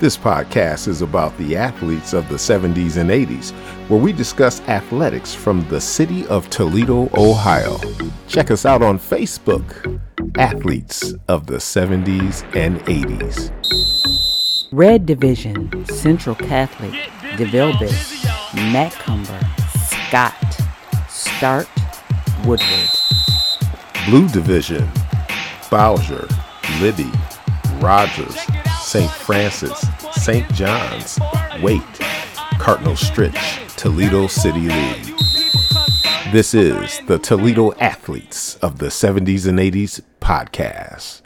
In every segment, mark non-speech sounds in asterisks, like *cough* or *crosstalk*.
This podcast is about the athletes of the 70s and 80s, where we discuss athletics from the city of Toledo, Ohio. Check us out on Facebook, Athletes of the 70s and 80s. Red Division, Central Catholic, DeVilbiss, Cumber, Scott, Start, Woodward. Blue Division, Bowser, Libby, Rogers, St. Francis, St. John's, Waite, Cardinal Stritch, Toledo City League. This is the Toledo Athletes of the 70s and 80s podcast.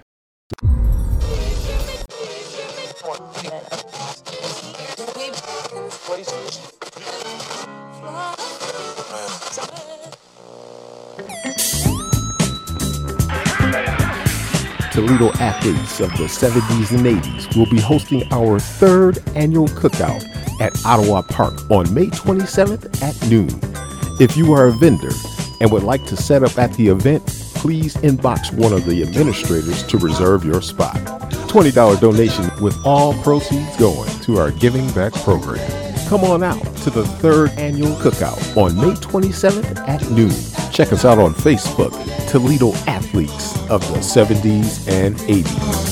Toledo athletes of the 70s and 80s will be hosting our third annual cookout at Ottawa Park on May 27th at noon. If you are a vendor and would like to set up at the event, please inbox one of the administrators to reserve your spot. $20 donation with all proceeds going to our Giving Back program. Come on out to the third annual cookout on May 27th at noon. Check us out on Facebook, Toledo Athletes of the 70s and 80s.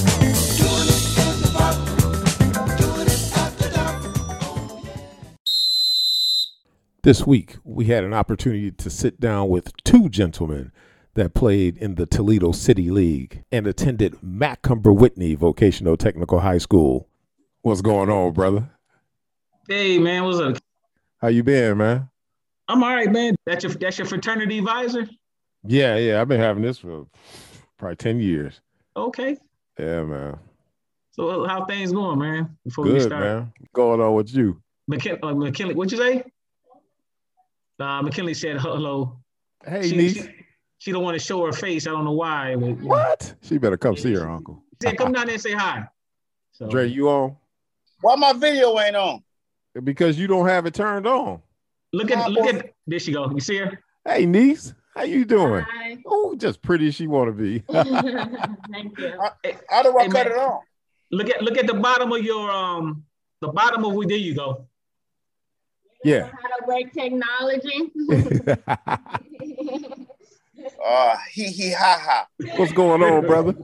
This week, we had an opportunity to sit down with two gentlemen that played in the Toledo City League and attended Macomber Whitney Vocational Technical High School. What's going on, brother? Hey man, what's up? How you been, man? I'm all right, man. That's your that's your fraternity advisor? Yeah, yeah. I've been having this for probably 10 years. Okay. Yeah, man. So how things going, man? Before we start. man. What's going on with you? McKin- uh, McKinley, what'd you say? Uh, McKinley said hello. Hey, She, niece. she, she don't want to show her face. I don't know why. But, you know. What? She better come see her uncle. She said, come down there and say hi. So, Dre, you on? Why my video ain't on? Because you don't have it turned on. look at look at there she go. You see her? Hey, niece. How you doing? Oh, just pretty as she want to be. *laughs* Thank you. How do I Hey, cut man. it on? Look at look at the bottom of your um the bottom of where there you go. yeah. How to work technology. Uh, *laughs* he he ha ha. What's going on, brother?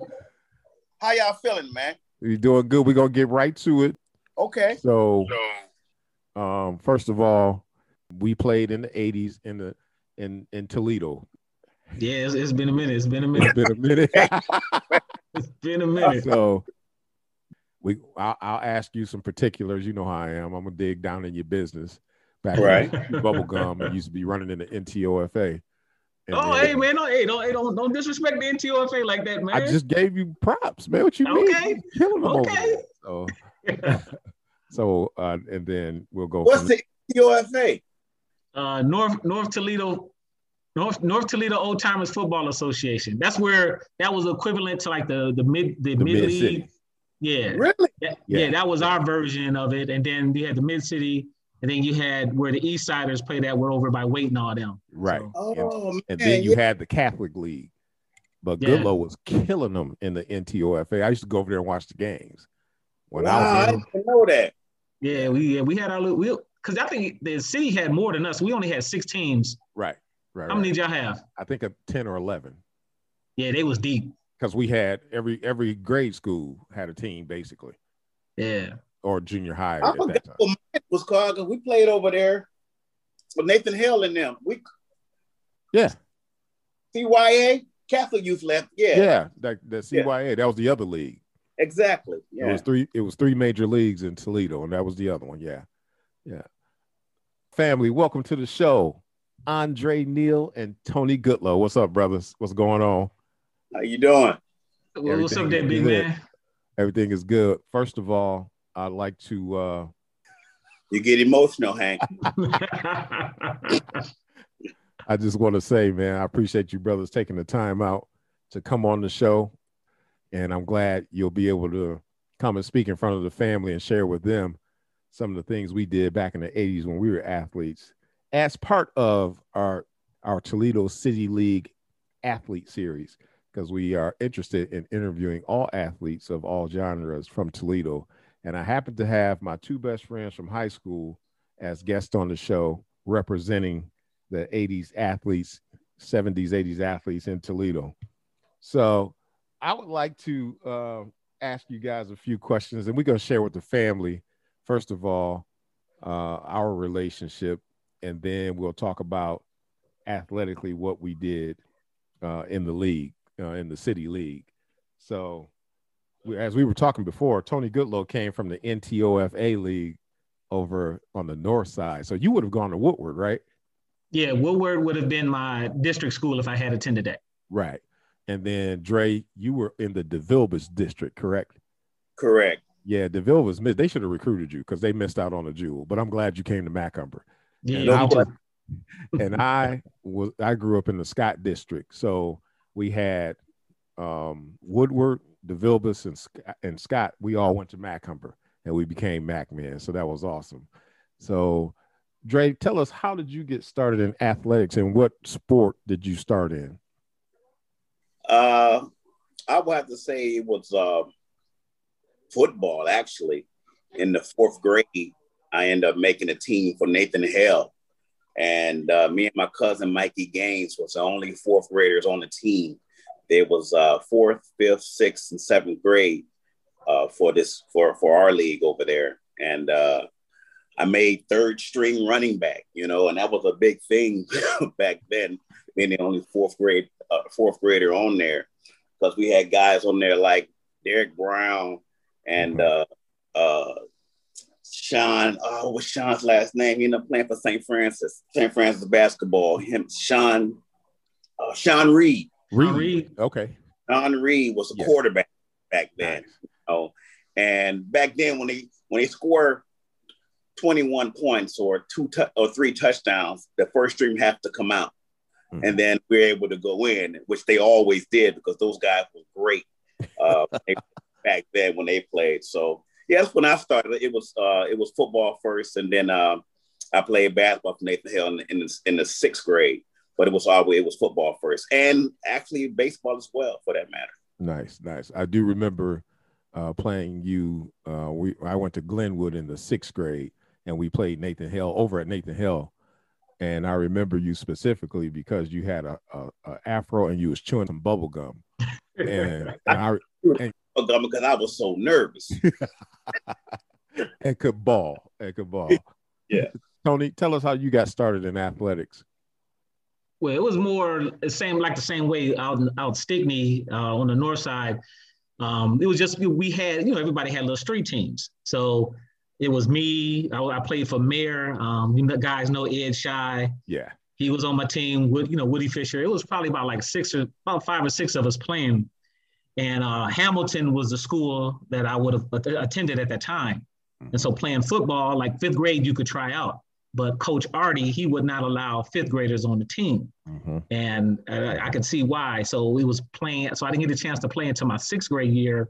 How y'all feeling, man? You doing good? We're gonna get right to it. Okay. So, um, first of all, we played in the '80s in the in in Toledo. Yeah, it's, it's been a minute. It's been a It's minute. been a minute. *laughs* It's been a minute. so, we I'll, I'll ask you some particulars. You know how I am. I'm gonna dig down in your business. Back Right. when *laughs* Bubblegum and used to be running in the NTOFA. And Oh, then- hey man, don't, hey, don't, hey, don't, don't disrespect the NTOFA like that, man. I just gave you props, man. What you mean? Okay. You Killing them over Okay. there. So, *laughs* so uh, and then we'll go. What's from- the UFA? uh, North North Toledo, North North Toledo Old Timers Football Association. That's where that was equivalent to like the the mid the, The mid league. Yeah. Really? That- Yeah. yeah, that was our version of it. And then you had the mid city, and then you had where the East Siders played that We're over by Waite and all them. right? So, and, Oh man. and then you yeah. had the Catholic League, but Yeah. Goodloe was killing them in the NTOFA. I used to go over there and watch the games when wow, I I was in. didn't know that. Yeah, we yeah, we had our little we because I think the city had more than us. We only had six teams. Right, right. How many right. did y'all have? I think a ten or eleven Yeah, they was deep. because we had every every grade school had a team basically, Yeah. or junior high I at that forgot time. what mine was called 'cause we played over there with Nathan Hale and them. We Yeah, CYA Catholic Youth left. Yeah, yeah. That the Yeah. CYA that was the other league. Exactly. It was three. It was three major leagues in Toledo, and that was the other one. Yeah, yeah. Family, welcome to the show. Andre Neal and Tony Goodloe. What's up, brothers? What's going on? How you doing? Well, what's up, Everything big man? Everything is good. First of all, I'd like to. uh You get emotional, Hank. *laughs* I just want to say, man, I appreciate you brothers taking the time out to come on the show, and I'm glad you'll be able to come and speak in front of the family and share with them some of the things we did back in the 80s when we were athletes as part of our our Toledo City League athlete series because we are interested in interviewing all athletes of all genres from Toledo And I happen to have my two best friends from high school as guests on the show representing the 80s athletes, 70s, 80s athletes in Toledo. So I would like to uh, ask you guys a few questions and we're going to share with the family, first of all, uh, our relationship, and then we'll talk about athletically what we did uh, in the league, uh, in the city league. So, we, as we were talking before, Tony Goodloe came from the NTOFA league over on the north side. So you would have gone to Woodward, right? Yeah, Woodward would have been my district school if I had attended that. Right. And then Dre, you were in the DeVilbiss district, correct? Correct. Yeah, DeVilbiss missed. They should have recruited you because they missed out on a jewel. But I'm glad you came to Macomber. Yeah, and I was, *laughs* and I was I grew up in the Scott district, so we had um, Woodward, DeVilbiss, and Sc- and Scott. We all went to Macomber, and we became Mac men. So that was awesome. So, Dre, tell us how did you get started in athletics, and what sport did you start in? Uh, I would have to say it was uh, football, actually. In the fourth grade, I ended up making a team for Nathan Hale. And uh, me and my cousin Mikey Gaines was the only fourth graders on the team. There was uh, fourth, fifth, sixth, and seventh grade uh, for this for for our league over there. And uh, I made third string running back, you know, and that was a big thing *laughs* back then, being the only fourth grade uh, fourth grader on there, because we had guys on there like Derek Brown and uh, uh, Sean. Oh, what's Sean's last name? He ended up playing for St. Francis, St. Francis basketball. Him, Sean, uh, Sean Reed. Sean Reed. Okay. Sean Reed was a Yes. quarterback back then. Nice. you know. and back then when they when they score 21 points or two or three touchdowns, the first string have to come out. Mhm. And then we're able to go in, which they always did because those guys were great uh, *laughs* back then when they played. So yeah, that's when I started. It was uh, it was football first, and then um, I played basketball for Nathan Hale in, in, the, in the sixth grade. But it was always it was football first, and actually baseball as well, for that matter. Nice, nice. I do remember uh, playing you. Uh, we I went to Glenwood in the sixth grade, and we played Nathan Hale over at Nathan Hale. And I remember you specifically because you had a, a, a afro and you was chewing some bubble gum. And, *laughs* and I because I was so nervous. *laughs* and could ball and could ball. Yeah. *laughs* Tony, tell us how you got started in athletics. Well, it was more the same, like the same way out out Stickney uh, on the north side. Um, it was just we had, you know, everybody had little street teams. So it was me. I, I played for Mayor. Um, you know, guys know Ed Shy. Yeah. He was on my team with, you know, Woody Fisher. It was probably about like six or about five or six of us playing. And uh, Hamilton was the school that I would have attended at that time. And so playing football, like fifth grade, you could try out. But Coach Artie, he would not allow fifth graders on the team. Mm-hmm. And uh, I could see why. So we was playing. So I didn't get a chance to play until my sixth grade year.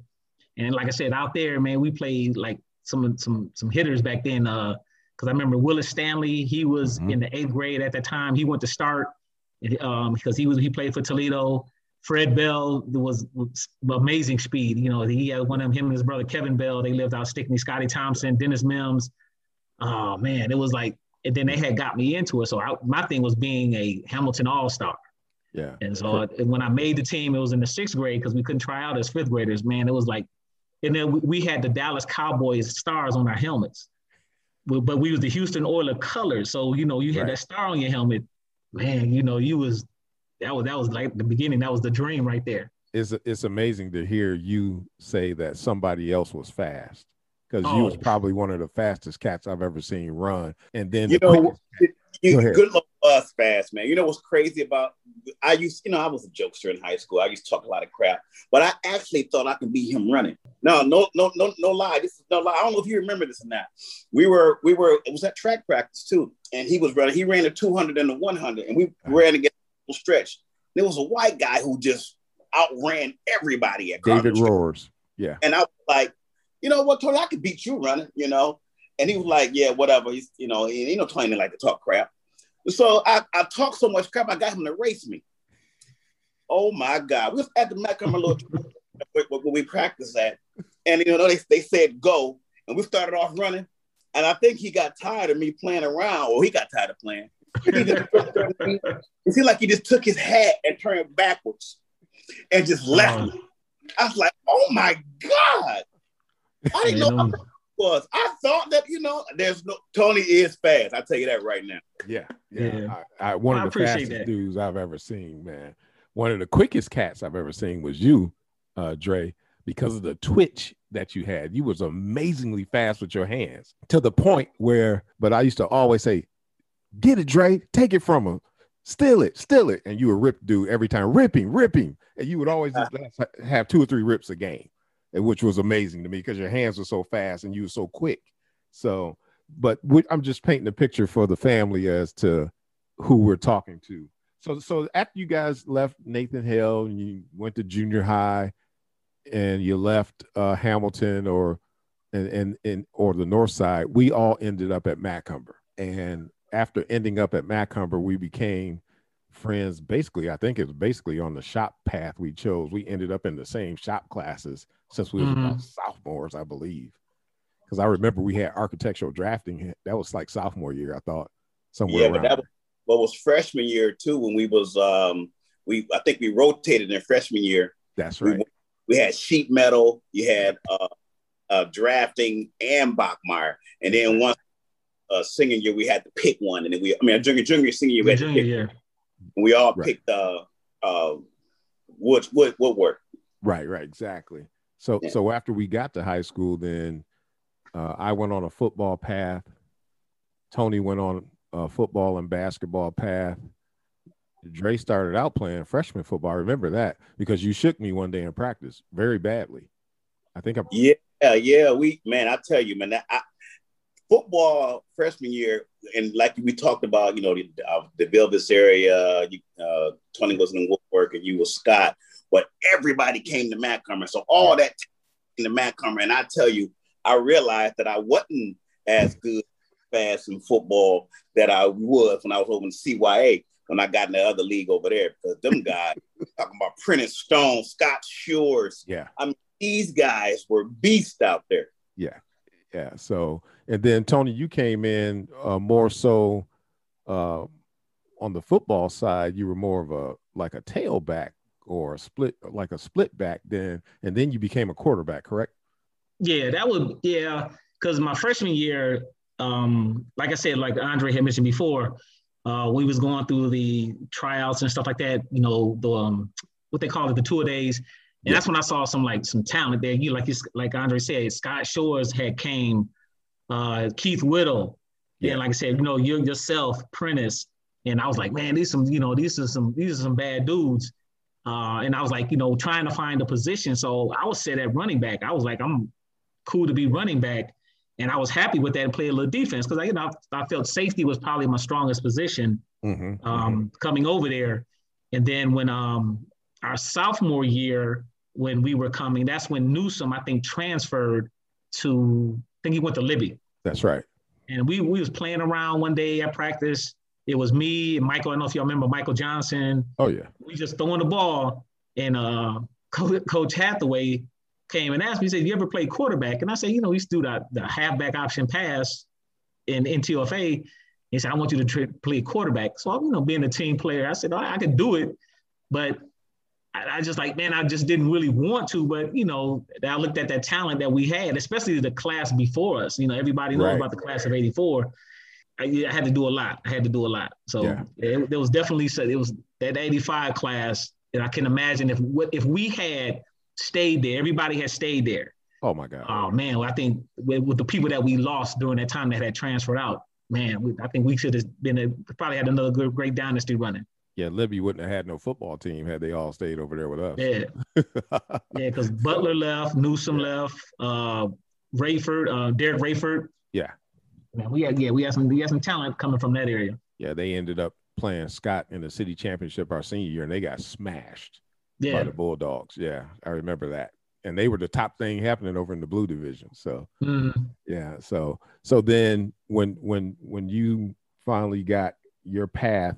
And like I said, out there, man, we played like some some some hitters back then. Uh, because I remember Willis Stanley, he was Mhm. in the eighth grade at that time. He went to start um, because he was he played for Toledo. Fred Bell was, was amazing speed. You know, he had one of them, him and his brother Kevin Bell. They lived out Stickney. Scotty Thompson, Dennis Mims. Oh man, it was like, and then they had got me into it. So I, my thing was being a Hamilton All Star. Yeah. And so uh, when I made the team, it was in the sixth grade because we couldn't try out as fifth graders. Man, it was like, and then we, we had the Dallas Cowboys stars on our helmets, but, we was the Houston Oilers colors. So you know, you had Right. that star on your helmet. Man, you know, you was that was that was like the beginning. That was the dream right there. It's it's amazing to hear you say that somebody else was fast because you oh. was Oh. probably one of the fastest cats I've ever seen run. And then You the know, quickest- You, Go good luck us fast, man. You know what's crazy about I used, you know, I was a jokester in high school. I used to talk a lot of crap, but I actually thought I could beat him running. No, no, no, no, no lie. This is no lie. I don't know if you remember this or not. We were, we were, it was at track practice too, and he was running. He ran the 200 and the 100, and we ran against a stretch. There was a white guy who just outran everybody at David Roars. Yeah. and I was like, you know what, Tony, I could beat you running, you know. And he was like, yeah, whatever. He's, you know, he, you know, Tony didn't like to talk crap. So I, I talked so much crap, I got him to race me. Oh my God. We was at the Macomber little where, where we practiced at. And you know, they, they said go. and we started off running. And I think he got tired of me playing around, or he got tired of playing. *laughs* it seemed like he just took his hat and turned backwards and just left me. I was like, oh my God. I didn't know what was. I thought that, you know, there's no Tony is fast. I'll tell you that right now. Yeah. Yeah. yeah. I, I, one of the fastest that. dudes I've ever seen, man. One of the quickest cats I've ever seen was you, uh, Dre, because of the twitch that you had. You was amazingly fast with your hands to the point where, but I used to always say, get it, Dre, take it from him. Steal it, steal it. And you would rip dude every time, ripping, ripping. And you would always just *laughs* have two or three rips a game, which was amazing to me because your hands were so fast and you were so quick. So, but I'm just painting a picture for the family as to who we're talking to. So, so after you guys left Nathan Hale and you went to junior high, and you left uh, Hamilton or and, and and or the North Side, we all ended up at Macomber. And after ending up at Macomber, we became friends. Basically, I think it was basically on the shop path we chose. We ended up in the same shop classes since we were mm-hmm. sophomores, I believe. Because I remember we had architectural drafting. That was like sophomore year, I thought. Somewhere yeah, around. but that was, what was freshman year too. When we was um we I think we rotated in freshman year. That's right. We, we had sheet metal, you had uh, uh, drafting and Bachmeier, and then once uh, singing year we had to pick one, and then we I mean junior junior senior year we had to pick, year. and we all right. picked uh, uh, wood wood woodwork. Right, right, exactly. So yeah. so after we got to high school, then uh, I went on a football path. Tony went on a football and basketball path. Dre started out playing freshman football. I remember that because you shook me one day in practice very badly. I think I'm. Yeah, yeah. We man, I tell you, man, I, football freshman year, and like we talked about, you know, the, uh, DeVilbiss area, you, uh, Tony was in Woodwork, and you was Scott. But everybody came to Matt Macomber, so all that in the Matt Macomber, and I tell you, I realized that I wasn't as good fast in football that I was when I was over in CYA when I got in the other league over there because them *laughs* guys talking about Prentice Stone, Scott Shores. Yeah. I mean, these guys were beasts out there. Yeah. Yeah. So, and then Tony, you came in uh, more so uh, on the football side, you were more of a like a tailback or a split, like a split back then, and then you became a quarterback, correct? Yeah, that would, yeah. Because my freshman year, um, like I said, like Andre had mentioned before, uh, we was going through the tryouts and stuff like that. You know, the um, what they call it, the tour days, and yeah. that's when I saw some like some talent there. You like you, like Andre said, Scott Shores had came, uh, Keith Whittle, yeah. and like I said, you know, you yourself, Prentice, and I was like, man, these some, you know, these are some these are some bad dudes. Uh, and I was like, you know, trying to find a position. So I was set at running back. I was like, I'm cool to be running back and I was happy with that and play a little defense because I, you know, I, felt safety was probably my strongest position mm-hmm, um, mm-hmm. coming over there. And then when um, our sophomore year, when we were coming, that's when Newsome I think transferred to. I think he went to Libby. That's right. And we we was playing around one day at practice. It was me and Michael. I don't know if y'all remember Michael Johnson. Oh yeah. We just throwing the ball, and uh, Coach Hathaway came and asked me, he said, you ever play quarterback? And I said, you know, we used to do the, the halfback option pass in NTFA. He said, I want you to tra- play quarterback. So, you know, being a team player, I said, oh, I could do it. But I, I, just like, man, I just didn't really want to. But, you know, I looked at that talent that we had, especially the class before us. You know, everybody knows right. about the class of 84. I, I, had to do a lot. I had to do a lot. So yeah. it, there was definitely, it was that 85 class. And I can imagine if what if we had stayed there. Everybody has stayed there. Oh my God. Oh man, well, I think with, with, the people that we lost during that time that had transferred out, man, we, I think we should have been a, probably had another good, great dynasty running. Yeah, Libby wouldn't have had no football team had they all stayed over there with us. Yeah, *laughs* yeah, because Butler left, Newsome left, uh, Rayford, uh, Derek Rayford. Yeah, man, we had yeah we had some we had some talent coming from that area. Yeah, they ended up playing Scott in the city championship our senior year, and they got smashed yeah. by the Bulldogs. Yeah, I remember that. And they were the top thing happening over in the blue division. So mm. yeah. So so then when when when you finally got your path,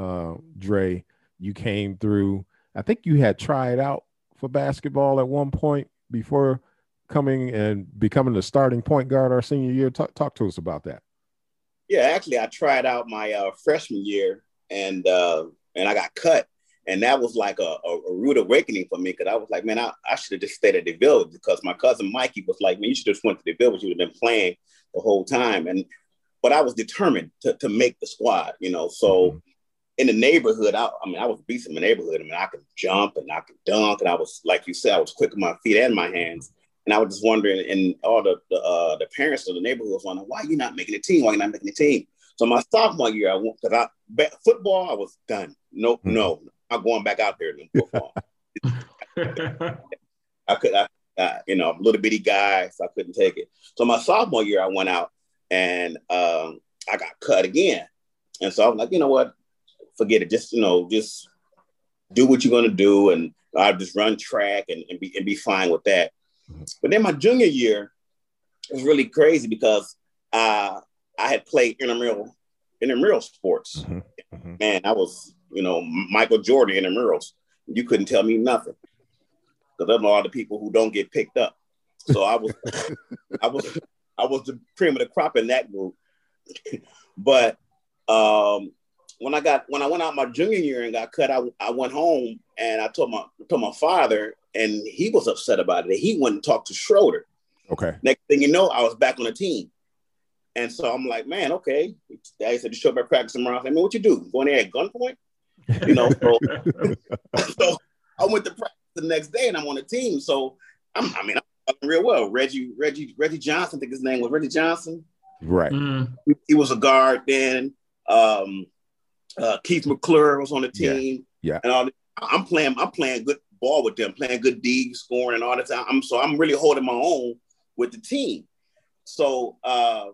uh, Dre, you came through. I think you had tried out for basketball at one point before coming and becoming the starting point guard our senior year. Talk, talk to us about that. Yeah, actually, I tried out my uh, freshman year, and uh, and I got cut, and that was like a, a, a rude awakening for me because I was like, man, I, I should have just stayed at the village because my cousin Mikey was like, man, you should just went to the village. You would have been playing the whole time, and but I was determined to to make the squad, you know. So. Mm-hmm in the neighborhood, I, I, mean, I was beast in my neighborhood. I mean, I could jump and I could dunk, and I was, like you said, I was quick with my feet and my hands. And I was just wondering, and all the the, uh, the parents of the neighborhood was wondering, why are you not making a team? Why are you not making a team? So my sophomore year, I went because I football, I was done. No, mm-hmm. no, I'm going back out there in football. *laughs* I could, I, I, you know, I'm a little bitty guy, so I couldn't take it. So my sophomore year, I went out and um, I got cut again. And so I'm like, you know what? Forget it. Just, you know, just do what you're going to do. And I'll just run track and, and, be, and be fine with that. But then my junior year was really crazy because uh, I had played intramural intramural sports. Mm-hmm. Mm-hmm. Man, I was you know Michael Jordan intramurals. You couldn't tell me nothing because I'm all the people who don't get picked up. So I was *laughs* I was I was the cream of the crop in that group. but um, when I got when I went out my junior year and got cut, I, I went home and I told my told my father, and he was upset about it. He went and talked to Schroeder. Okay. Next thing you know, I was back on the team. And so I'm like, man, okay. Daddy said to show up at practice tomorrow. I said, man, what you do? Going there at gunpoint? You know, so, *laughs* so I went to practice the next day and I'm on the team. So I'm, I mean, I'm real well. Reggie, Reggie, Reggie Johnson, I think his name was Reggie Johnson. Right. Mm. He, he, was a guard then. Um, uh, Keith McClure was on the team. Yeah. yeah. And all I'm playing, I'm playing good ball with them, playing good D, scoring and all the time. I'm so I'm really holding my own with the team. So uh,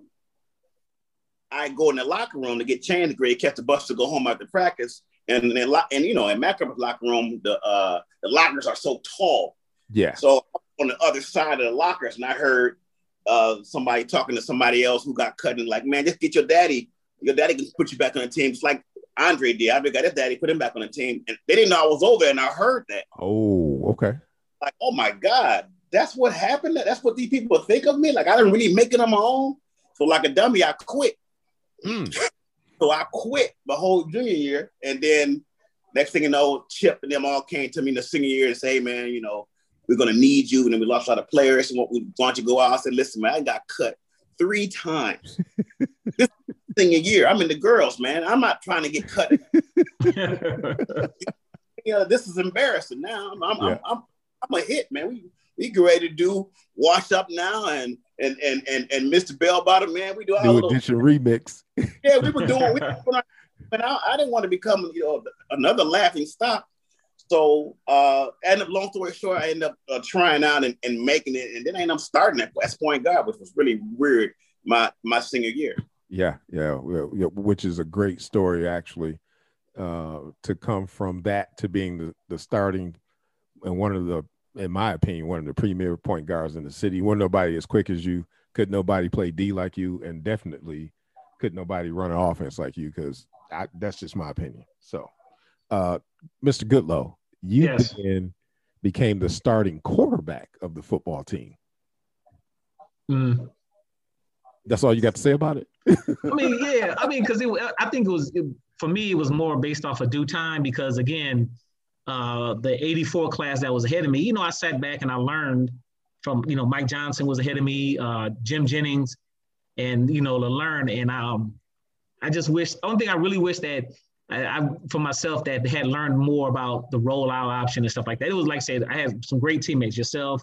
I go in the locker room to get changed, grade, catch the bus to go home after practice. And then, and you know, in Macro's locker room, the uh, the lockers are so tall. Yeah. So on the other side of the lockers, and I heard uh, somebody talking to somebody else who got cut, and like, man, just get your daddy. Your daddy can put you back on the team. It's like Andre did. Andre got his daddy, put him back on the team, and they didn't know I was over and I heard that. Oh, okay. Like, oh my God, that's what happened. That's what these people think of me. Like, I didn't really make it on my own. So, like a dummy, I quit. Mm. *laughs* so I quit the whole junior year, and then next thing you know, Chip and them all came to me in the senior year and say, hey, "Man, you know, we're gonna need you." And then we lost a lot of players, and what we want you to go out. I said, "Listen, man, I got cut three times." *laughs* thing a year. I'm in the girls, man. I'm not trying to get cut. *laughs* you know, this is embarrassing. Now I'm I'm, yeah. I'm, I'm, I'm a hit, man. We we get ready to do wash up now and and and and and Mr. Bell Bottom, man. We do all do edition remix. Yeah, we were doing. We, but I, I didn't want to become you know another laughing stock. So, uh, end up long story short, I end up uh, trying out and, and making it, and then I ended up starting at West Point guard, which was really weird my my senior year. Yeah, yeah, yeah, which is a great story actually. Uh, to come from that to being the, the starting and one of the, in my opinion, one of the premier point guards in the city. Wasn't nobody as quick as you. Could nobody play D like you, and definitely could nobody run an offense like you. Because that's just my opinion. So, uh, Mr. Goodloe, you yes. then became the starting quarterback of the football team. Mm. That's all you got to say about it. I mean, yeah, I mean, because I think it was it, for me, it was more based off of due time because again, uh, the '84 class that was ahead of me, you know, I sat back and I learned from you know Mike Johnson was ahead of me, uh, Jim Jennings, and you know to learn. And um, I just wish. Only thing I really wish that I, for myself that had learned more about the rollout option and stuff like that. It was like I said, I had some great teammates. Yourself,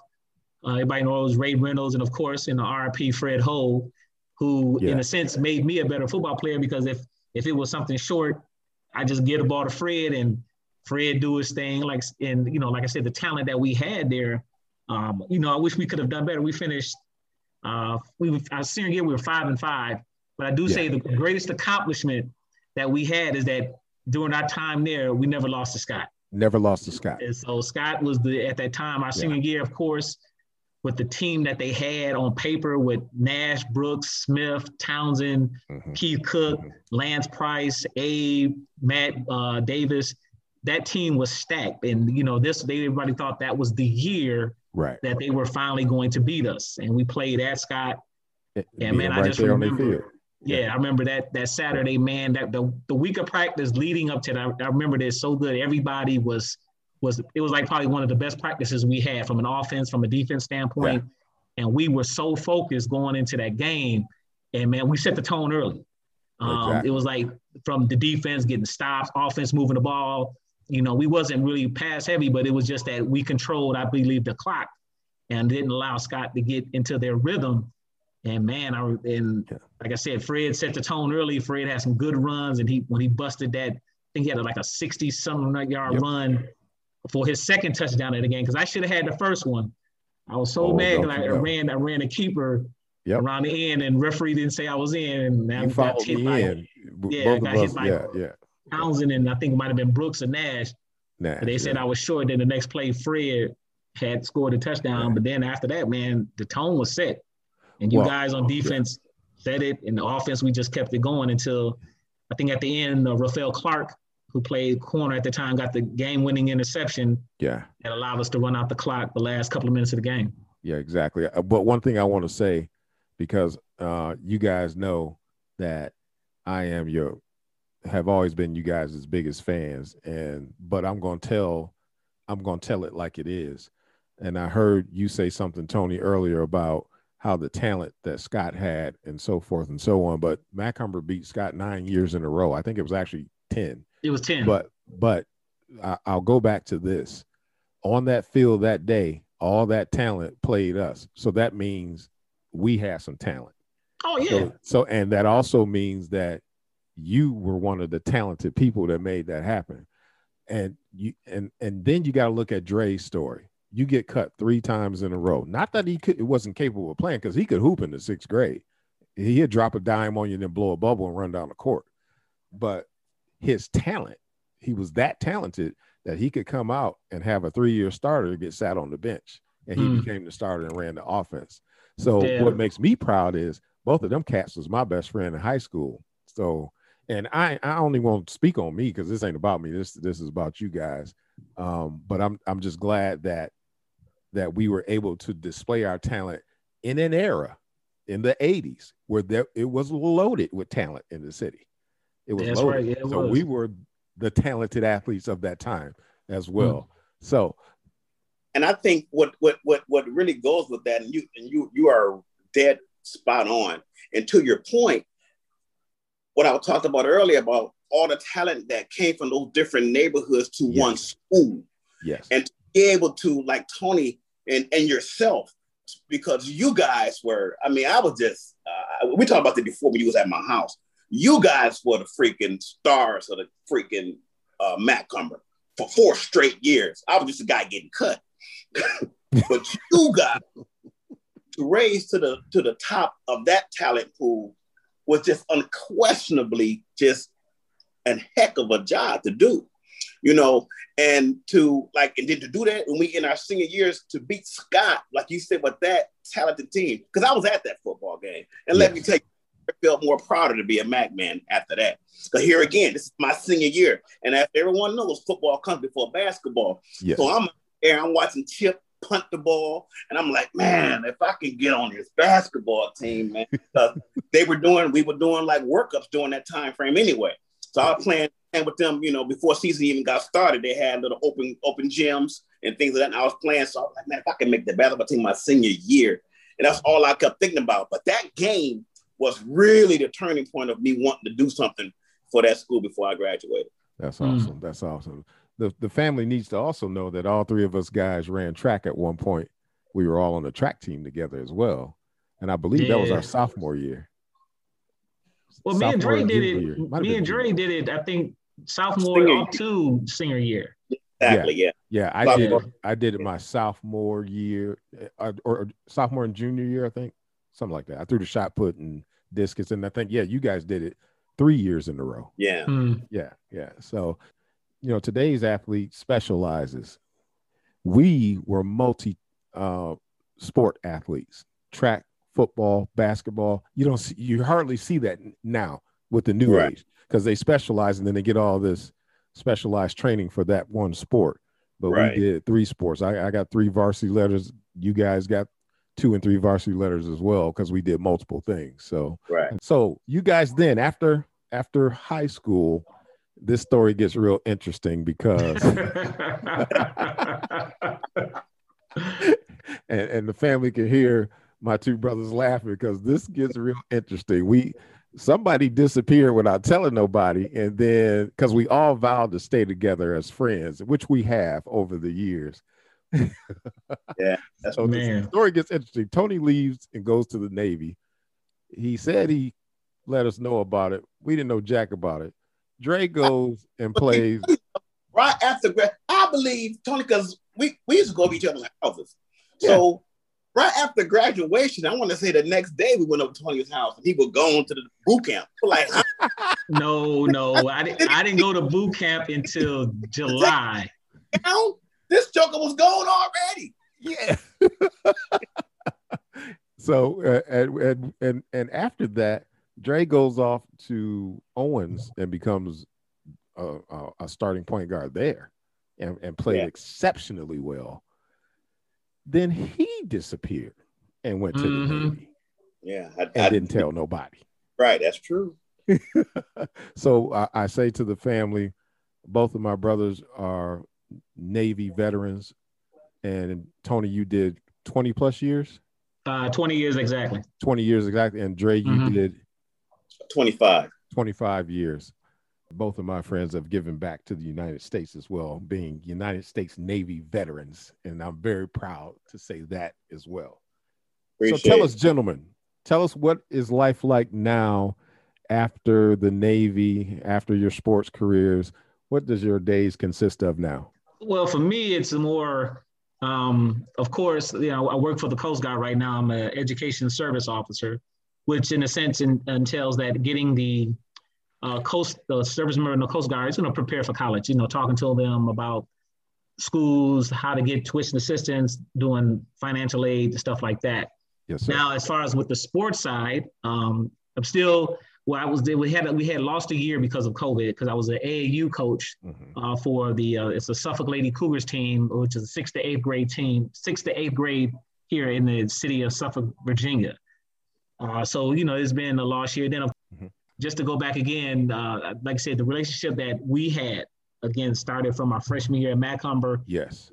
uh, everybody knows Ray Reynolds, and of course in the RP Fred Ho who yeah. in a sense made me a better football player because if if it was something short, I just get the ball to Fred and Fred do his thing. Like and you know, like I said, the talent that we had there, um, you know, I wish we could have done better. We finished uh we our senior year we were five and five, but I do yeah. say the greatest accomplishment that we had is that during our time there, we never lost to Scott. Never lost to Scott. And so Scott was the at that time our senior yeah. year, of course with the team that they had on paper with Nash, Brooks, Smith, Townsend, mm-hmm. Keith Cook, mm-hmm. Lance Price, Abe, Matt uh, Davis, that team was stacked. And you know, this they everybody thought that was the year right. that they were finally going to beat us. And we played at Scott. It- Yeah, being man, I just there on their remember- field. Yeah, I remember that that Saturday, man. That the the week of practice leading up to that, I remember this so good. Everybody was was it was like probably one of the best practices we had from an offense, from a defense standpoint. And we were so focused going into that game. And man, we set the tone early. Um, Exactly. It was like from the defense getting stops, offense moving the ball. You know, we wasn't really pass heavy, but it was just that we controlled, I believe, the clock and didn't allow Scott to get into their rhythm. And man, I and Yeah. like I said, Fred set the tone early. Fred had some good runs, and he when he busted that, I think he had like a sixty something yard Yep. run for his second touchdown of the game. Because I should have had the first one. I was so Oh, mad because I ran I ran a keeper Yep. around the end, and referee didn't say I was in, and I You got hit by in. B- Yeah, Both got of hit us. by- Yeah, yeah. Townsend, and I think it might have been Brooks or Nash. Nah, But they said. I was short. Then the next play, Fred had scored a touchdown. Yeah. But then after that, man, the tone was set. And you Well, guys on defense set it. And the offense, we just kept it going until I think at the end, uh, Rafael Clark, who played corner at the time, got the game winning interception yeah. that allowed us to run out the clock the last couple of minutes of the game. Yeah, exactly. Uh, But one thing I want to say, because uh, you guys know that I am your, have always been you guys' biggest fans, and but I'm gonna tell, I'm gonna tell it like it is. And I heard you say something, Tony, earlier about how the talent that Scott had and so forth and so on. But Macomber beat Scott nine years in a row. I think it was actually ten. It was 10. But but I, I'll go back to this. On that field that day, all that talent played us. So that means we had some talent. oh, yeah. So, so and that also means that you were one of the talented people that made that happen. And you and and then you got to look at Dre's story. You get cut three times in a row. Not that he could, it wasn't capable of playing because he could hoop in the sixth grade. He'd drop a dime on you and then blow a bubble and run down the court. But his talent, he was that talented that he could come out and have a three-year starter get sat on the bench, and he Mm. became the starter and ran the offense. So Yeah. what makes me proud is both of them cats was my best friend in high school. So and I I only won't speak on me because this ain't about me. This this is about you guys. Um, but I'm I'm just glad that that we were able to display our talent in an era in the 80s where there it was loaded with talent in the city. It was That's loaded. right, yeah, it so was. we were the talented athletes of that time as Hmm. well. So and I think what what what what really goes with that, and you and you you are dead spot on. And to your point, what I talked about earlier about all the talent that came from those different neighborhoods to Yes. one school, yes. And- be able to like Tony and and yourself, because you guys were. I mean, I was just. Uh, we talked about that before when you was at my house. You guys were the freaking stars of the freaking uh, Macomber for four straight years. I was just a guy getting cut. *laughs* but you got to raise to the to the top of that talent pool was just unquestionably just a heck of a job to do, you know, and to like and then to do that when we in our senior years to beat Scott, like you said, with that talented team, because I was at that football game, and let me tell you. I felt more prouder to be a Mac man after that. But here again, this is my senior year. And as everyone knows, football comes before basketball. Yes. So I'm there, I'm watching Chip punt the ball, and I'm like, man, if I can get on this basketball team, man, *laughs* they were doing, we were doing like workups during that time frame anyway. So I was playing playing with them, you know, before season even got started. They had little open open gyms and things like that. And I was playing, so I was like, man, if I can make the basketball team my senior year, and that's all I kept thinking about. But that game was really the turning point of me wanting to do something for that school before I graduated. That's Mm. awesome. That's awesome. The the family needs to also know that all three of us guys ran track at one point. We were all on the track team together as well. And I believe that was our sophomore year. Well, me and Sophomore Dre did it. year. Me and Dre did it. I think sophomore Senior up to senior year. Exactly, yeah. Yeah, I Sophomore. did it. I did it my sophomore year uh, or, or sophomore and junior year, I think. Something like that. I threw the shot put and discus. And I think, yeah, you guys did it three years in a row. Yeah. Hmm. Yeah, yeah. So, you know, today's athlete specializes. We were multi uh, sport athletes, track, football, basketball. You don't see, you hardly see that now with the new Right. age because they specialize and then they get all this specialized training for that one sport. but Right. we did three sports. I, I got three varsity letters. You guys got two and three varsity letters as well because we did multiple things. So Right. so you guys then after after high school, this story gets real interesting because *laughs* and, and the family can hear my two brothers laughing because this gets real interesting. We somebody disappeared without telling nobody, and then because we all vowed to stay together as friends, which we have over the years. *laughs* Yeah, that's So the story gets interesting. Tony leaves and goes to the Navy. He said he let us know about it. We didn't know jack about it. Dre goes and *laughs* plays. right after grad. I believe Tony, because we, we used to go to each other's houses. So right after graduation, I want to say the next day we went up to Tony's house and he was going to the boot camp. We're like, huh? *laughs* no, no, I didn't. I didn't go to boot camp until July. Now, this joker was going already. Yeah. *laughs* so uh, and, and and and after that, Dre goes off to Owens and becomes a, a, a starting point guard there, and, and played Yeah. exceptionally well. Then he disappeared and went to Mhm. the Navy Yeah, I, and I- didn't tell nobody. right. That's true. *laughs* so I, I say to the family, both of my brothers are Navy veterans, and Tony, you did twenty plus years. Uh, Twenty years exactly. 20 years exactly. And Dre, you Mhm. did 25. 25 years. Both of my friends have given back to the United States as well, being United States Navy veterans. And I'm very proud to say that as well. Appreciate so tell it. us, gentlemen, tell us what is life like now after the Navy, after your sports careers? What does your days consist of now? Well, for me, it's more, um, of course, you know, I work for the Coast Guard right now. I'm an education service officer, which in a sense in, entails that getting the uh, coast, the service member in the Coast Guard is going to prepare for college, you know, talking to them about schools, how to get tuition assistance, doing financial aid, stuff like that. Yes, sir. Now, as far as with the sports side, um, I'm still, well, I was there. We had, we had lost a year because of COVID because I was an AAU coach Mhm. uh, for the uh, it's the Suffolk Lady Cougars team, which is a sixth to eighth grade team, sixth to eighth grade here in the city of Suffolk, Virginia. Uh, so you know, it's been a lost year. Then, Mhm. just to go back again, uh, like I said, the relationship that we had again started from our freshman year at Macomber Yes.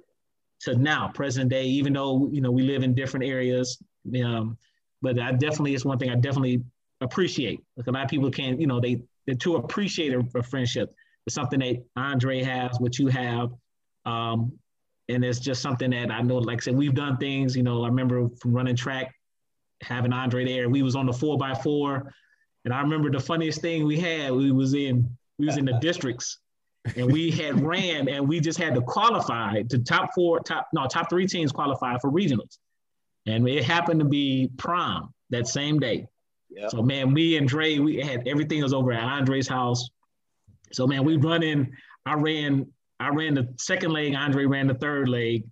to now, present day. Even though you know we live in different areas, um, but I definitely it's one thing I definitely appreciate. Like a lot of people can't, you know, they to appreciate a, friendship. It's something that Andre has, what you have, um, and it's just something that I know. Like I said, we've done things. You know, I remember from running track, having Andre there. We was on the four by four, and I remember the funniest thing we had. We was in we was in the districts and we had *laughs* ran and we just had to qualify to top four, top no, top three teams qualify for regionals. And it happened to be prom that same day. Yep. So man, me and Dre, we had everything was over at Andre's house. So man, we run in, I ran, I ran the second leg, Andre ran the third leg.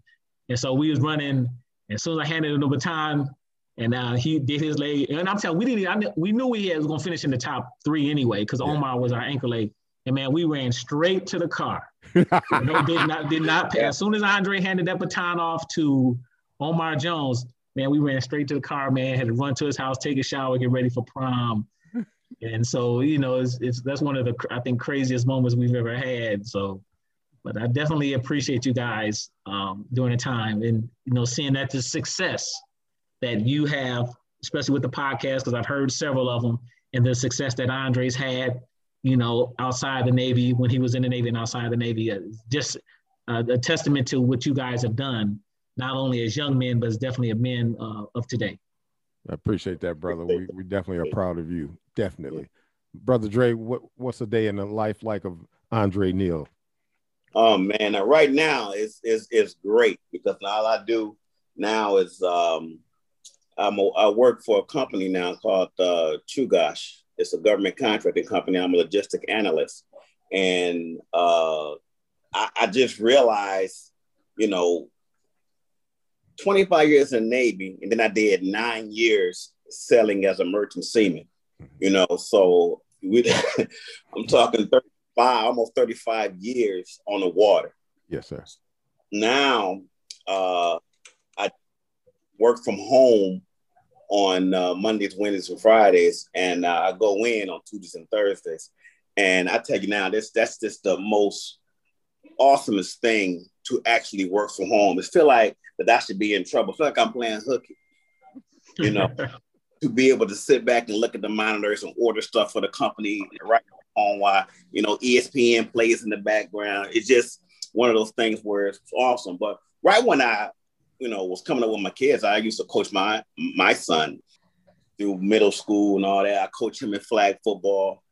And so we was running, as soon as I handed him the baton, and uh, he did his leg. And I'm telling we didn't, I, knew- we knew we had, was gonna finish in the top three anyway, because Yeah. Omar was our anchor leg. And man, we ran straight to the car. *laughs* No, did not did not pay. Yeah. As soon as Andre handed that baton off to Omar Jones, man, we ran straight to the car. Man, had to run to his house, take a shower, get ready for prom. *laughs* And so, you know, it's, it's that's one of the I think craziest moments we've ever had. So, but I definitely appreciate you guys um, during the time and you know seeing that the success that you have, especially with the podcast, because I've heard several of them, and the success that Andre's had, you know, outside the Navy when he was in the Navy and outside the Navy, uh, just uh, a testament to what you guys have done, not only as young men, but as definitely a men uh, of today. I appreciate that, brother. We, we definitely are proud of you. Definitely. Brother Dre, what, what's a day in the life like of Andre Neal? Oh man, now, right now it's, it's it's great because all I do now is um, I'm a, I work for a company now called uh, Chugach. It's a government contracting company. I'm a logistic analyst, and uh, I, I just realized, you know, 25 years in the Navy, and then I did nine years selling as a merchant seaman. You know, so we, *laughs* I'm talking 35, almost 35 years on the water. Yes, sir. now uh, I work from home on uh, Mondays, Wednesdays, and Fridays, and uh, I go in on Tuesdays and Thursdays. And I tell you now, this that's just the most awesomest thing to actually work from home. It feel like that I should be in trouble. I feel like I'm playing hooky, you know, *laughs* to be able to sit back and look at the monitors and order stuff for the company right on while you know ESPN plays in the background. It's just one of those things where it's awesome. But right when I, you know, was coming up with my kids, I used to coach my my son through middle school and all that. I coached him in flag football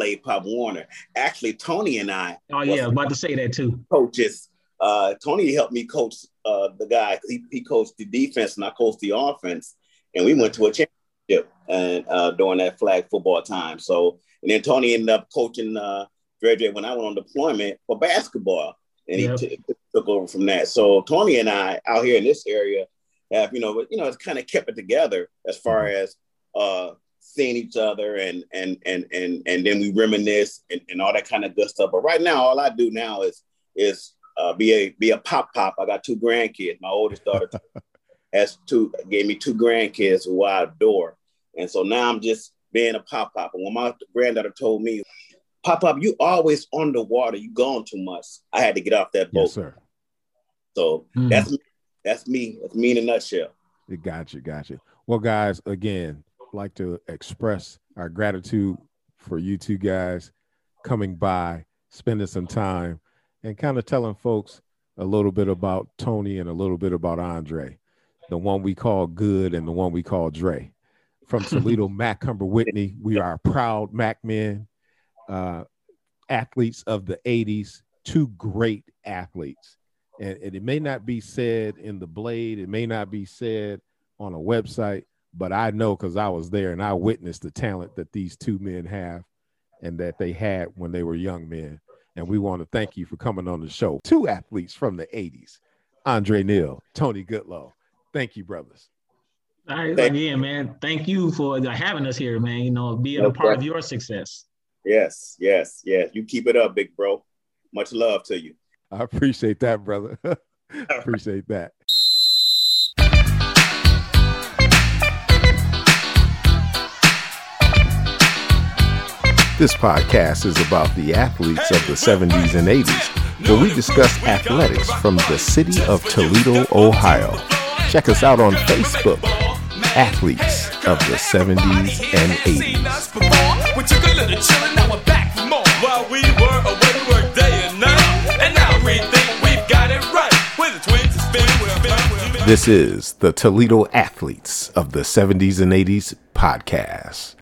played Pop Warner. Actually, Tony and I. Oh yeah, I was about to say that too. Coaches. Uh, Tony helped me coach uh, the guy. He, he coached the defense and I coached the offense, and we went to a championship and uh, during that flag football time. So, and then Tony ended up coaching uh, Frederick when I went on deployment for basketball, and yep. he t- took over from that. So Tony and I out here in this area have, you know, you know, it's kind of kept it together as far mm-hmm. as uh, seeing each other and and and and and then we reminisce and, and all that kind of good stuff. But right now, all I do now is is uh, be a be a pop pop. I got two grandkids. My oldest daughter *laughs* has two gave me two grandkids who I adore, and so now I'm just being a pop pop. And when my granddaughter told me, "Pop pop, you always on the water. You gone too much," I had to get off that boat. Yes, sir. So mm. that's that's me. That's me in a nutshell. It got you, got you. Well, guys, again, like to express our gratitude for you two guys coming by, spending some time, and kind of telling folks a little bit about Tony and a little bit about Andre, the one we call Good and the one we call Dre. From *laughs* Toledo, Macomber Whitney, we are proud Mac men, uh, athletes of the 80s, two great athletes. And, and it may not be said in the blade, it may not be said on a website, but I know because I was there and I witnessed the talent that these two men have and that they had when they were young men. And we want to thank you for coming on the show. Two athletes from the 80s, Andre Neal, Tony Goodloe. Thank you, brothers. All right, thank again, man. Thank you for having us here, man. You know, being no a part problem. of your success. Yes, yes, yes. You keep it up, big bro. Much love to you. I appreciate that, brother. *laughs* *laughs* appreciate that. This podcast is about the athletes of the 70s and 80s, where we discuss athletics from the city of Toledo, Ohio. Check us out on Facebook, Athletes of the 70s and 80s. This is the Toledo Athletes of the 70s and 80s podcast.